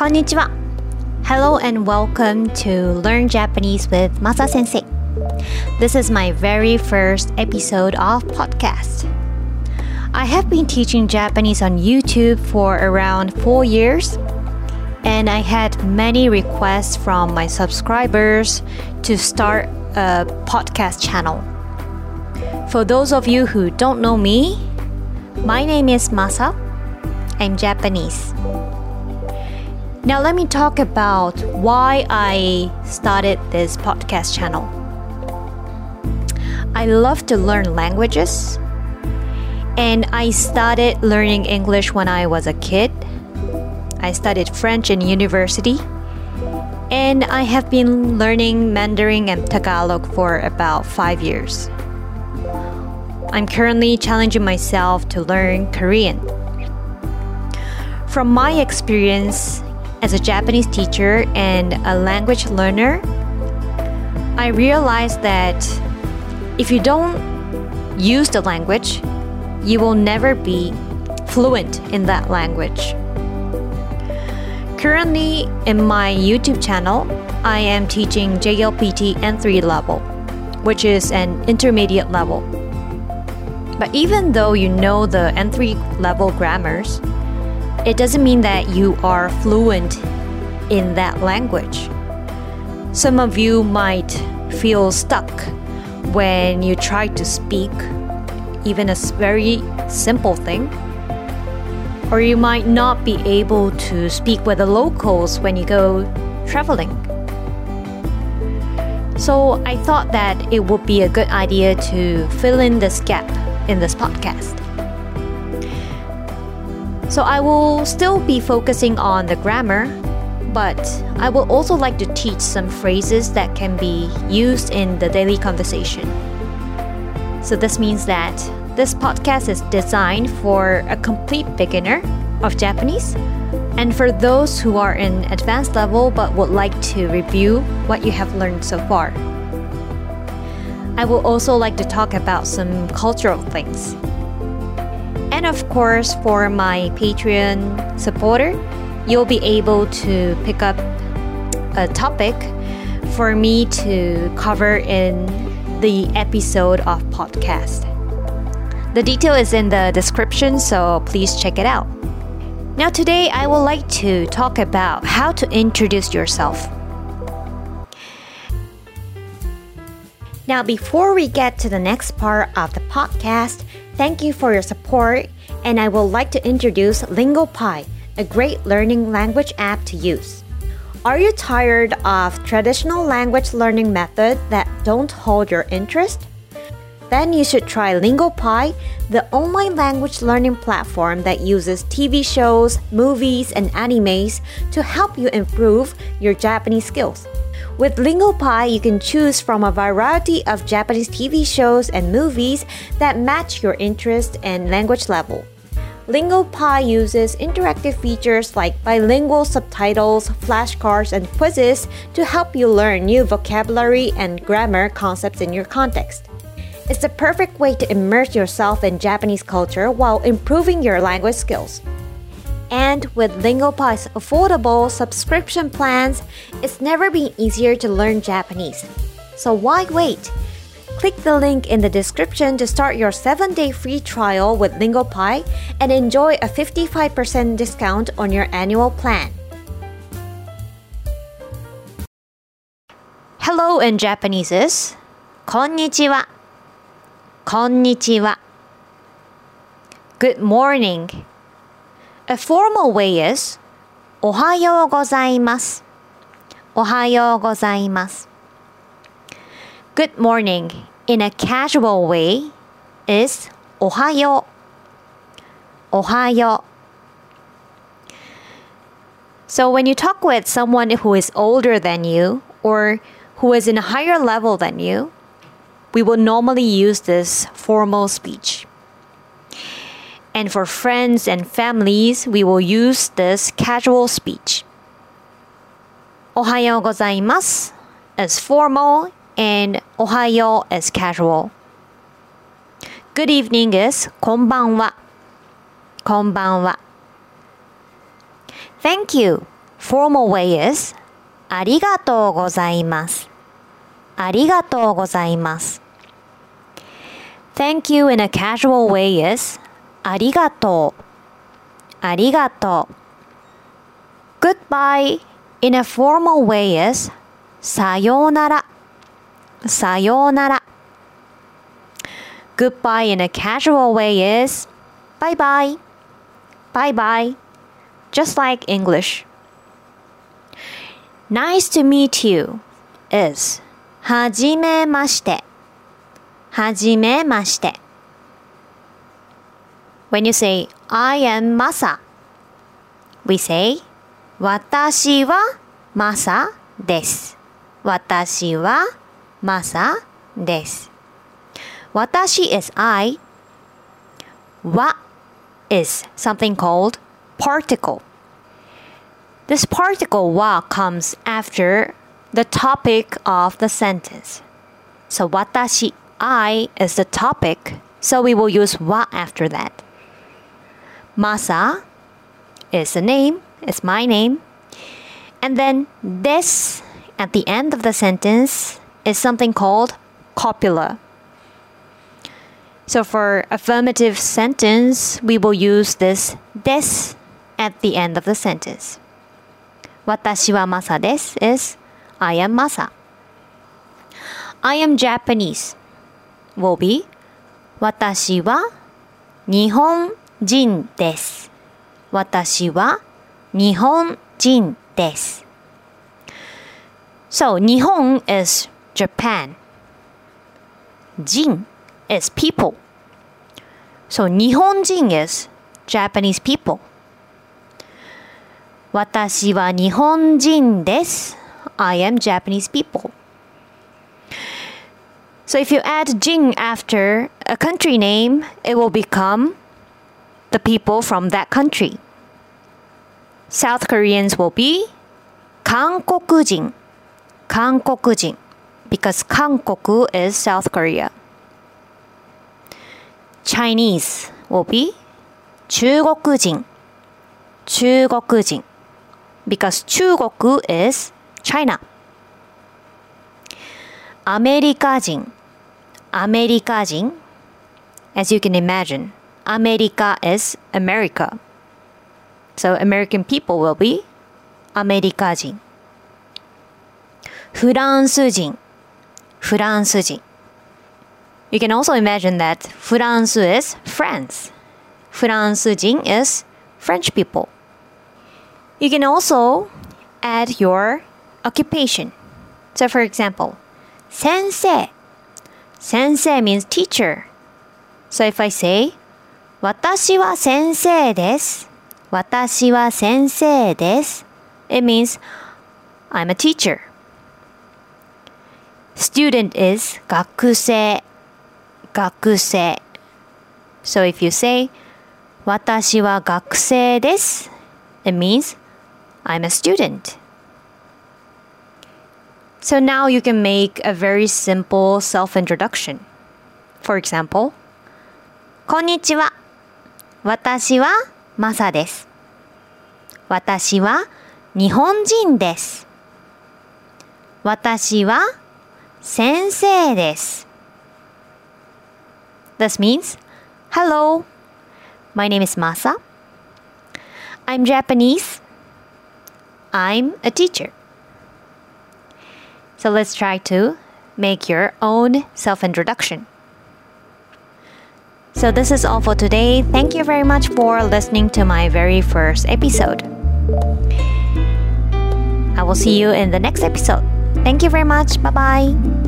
Konnichiwa. Hello and welcome to Learn Japanese with Masa Sensei. This is my very first episode of podcast. I have been teaching Japanese on YouTube for around 4 years and I had many requests from my subscribers to start a podcast channel. For those of you who don't know me, my name is Masa. I'm Japanese. Now, let me talk about why I started this podcast channel. I love to learn languages, and I started learning English when I was a kid. I studied French in university, and I have been learning Mandarin and Tagalog for about five years. I'm currently challenging myself to learn Korean. From my experience as a Japanese teacher and a language learner, I realized that if you don't use the language, you will never be fluent in that language. Currently, in my YouTube channel, I am teaching JLPT N3 level, which is an intermediate level. But even though you know the N3 level grammars, it doesn't mean that you are fluent in that language. Some of you might feel stuck when you try to speak even a very simple thing. Or you might not be able to speak with the locals when you go traveling. So I thought that it would be a good idea to fill in this gap in this podcast. So I will still be focusing on the grammar, but I will also like to teach some phrases that can be used in the daily conversation. So this means that this podcast is designed for a complete beginner of Japanese and for those who are in advanced level but would like to review what you have learned so far. I will also like to talk about some cultural things. And of course, for my Patreon supporter, you'll be able to pick up a topic for me to cover in the episode of podcast. The detail is in the description, so please check it out. Now, today I would like to talk about how to introduce yourself. Now, before we get to the next part of the podcast, thank you for your support, and I would like to introduce LingoPie, a great learning language app to use. Are you tired of traditional language learning methods that don't hold your interest? Then you should try LingoPie, the online language learning platform that uses TV shows, movies, and animes to help you improve your Japanese skills. With LingoPie, you can choose from a variety of Japanese TV shows and movies that match your interest and language level. LingoPie uses interactive features like bilingual subtitles, flashcards, and quizzes to help you learn new vocabulary and grammar concepts in your context. It's the perfect way to immerse yourself in Japanese culture while improving your language skills. And with Lingopie's affordable subscription plans, it's never been easier to learn Japanese. So why wait? Click the link in the description to start your 7 day free trial with Lingopie and enjoy a 55% discount on your annual plan. Hello in Japanese is Konnichiwa. Konnichiwa. Good morning. A formal way is おはようございます。おはようございます。Good morning in a casual way is おはよう。おはよう。So when you talk with someone who is older than you or who is in a higher level than you, we will normally use this formal speech. And for friends and families, we will use this casual speech. おはようございます as formal and おはよう as casual. Good evening is konbanwa. Konbanwa. Thank you. Formal way is arigatou gozaimasu. Arigatou gozaimasu. Thank you in a casual way is ありがとう。ありがとう。Goodbye in a formal way is さようなら。さようなら。Goodbye in a casual way is bye bye. Bye bye. Just like English. Nice to meet you is はじめまして。はじめまして。 When you say I am Masa, we say 私はマサです。私はマサです。私 is I. わ is something called particle. This particle wa comes after the topic of the sentence. So 私 I is the topic, so we will use wa after that. Masa is a name, it's my name. And then this at the end of the sentence is something called copula. So for affirmative sentence, we will use this this at the end of the sentence. Watashi wa Masa desu is I am Masa. I am Japanese will be Watashi wa Nihon 人です。私は日本人です。So, 日本 is Japan. 人 is people. So, 日本人 is Japanese people. 私は日本人です。I am Japanese people. So if you add jin after a country name, it will become the people from that country. South Koreans will be 韓国人. 韓国人 because Hankoku is South Korea. Chinese will be 中国人. 中国人 because 中国 is China. アメリカ人アメリカ人 As you can imagine, America is America. So American people will be アメリカ人フランス人フランス人 You can also imagine that フランス is France. フランス人 is French people. You can also add your occupation. So for example, 先生先生 means teacher. So if I say 私は先生です私は先生です It means I'm a teacher. Student is 学生学生 So if you say 私は学生です It means I'm a student. So now you can make a very simple self introduction. For example, こんにちは。 私はマサです。私は日本人です。私は先生です。This means, Hello, my name is Masa. I'm Japanese. I'm a teacher. So let's try to make your own self introduction. So, this is all for today. Thank you very much for listening to my very first episode. I will see you in the next episode. Thank you very much. Bye bye.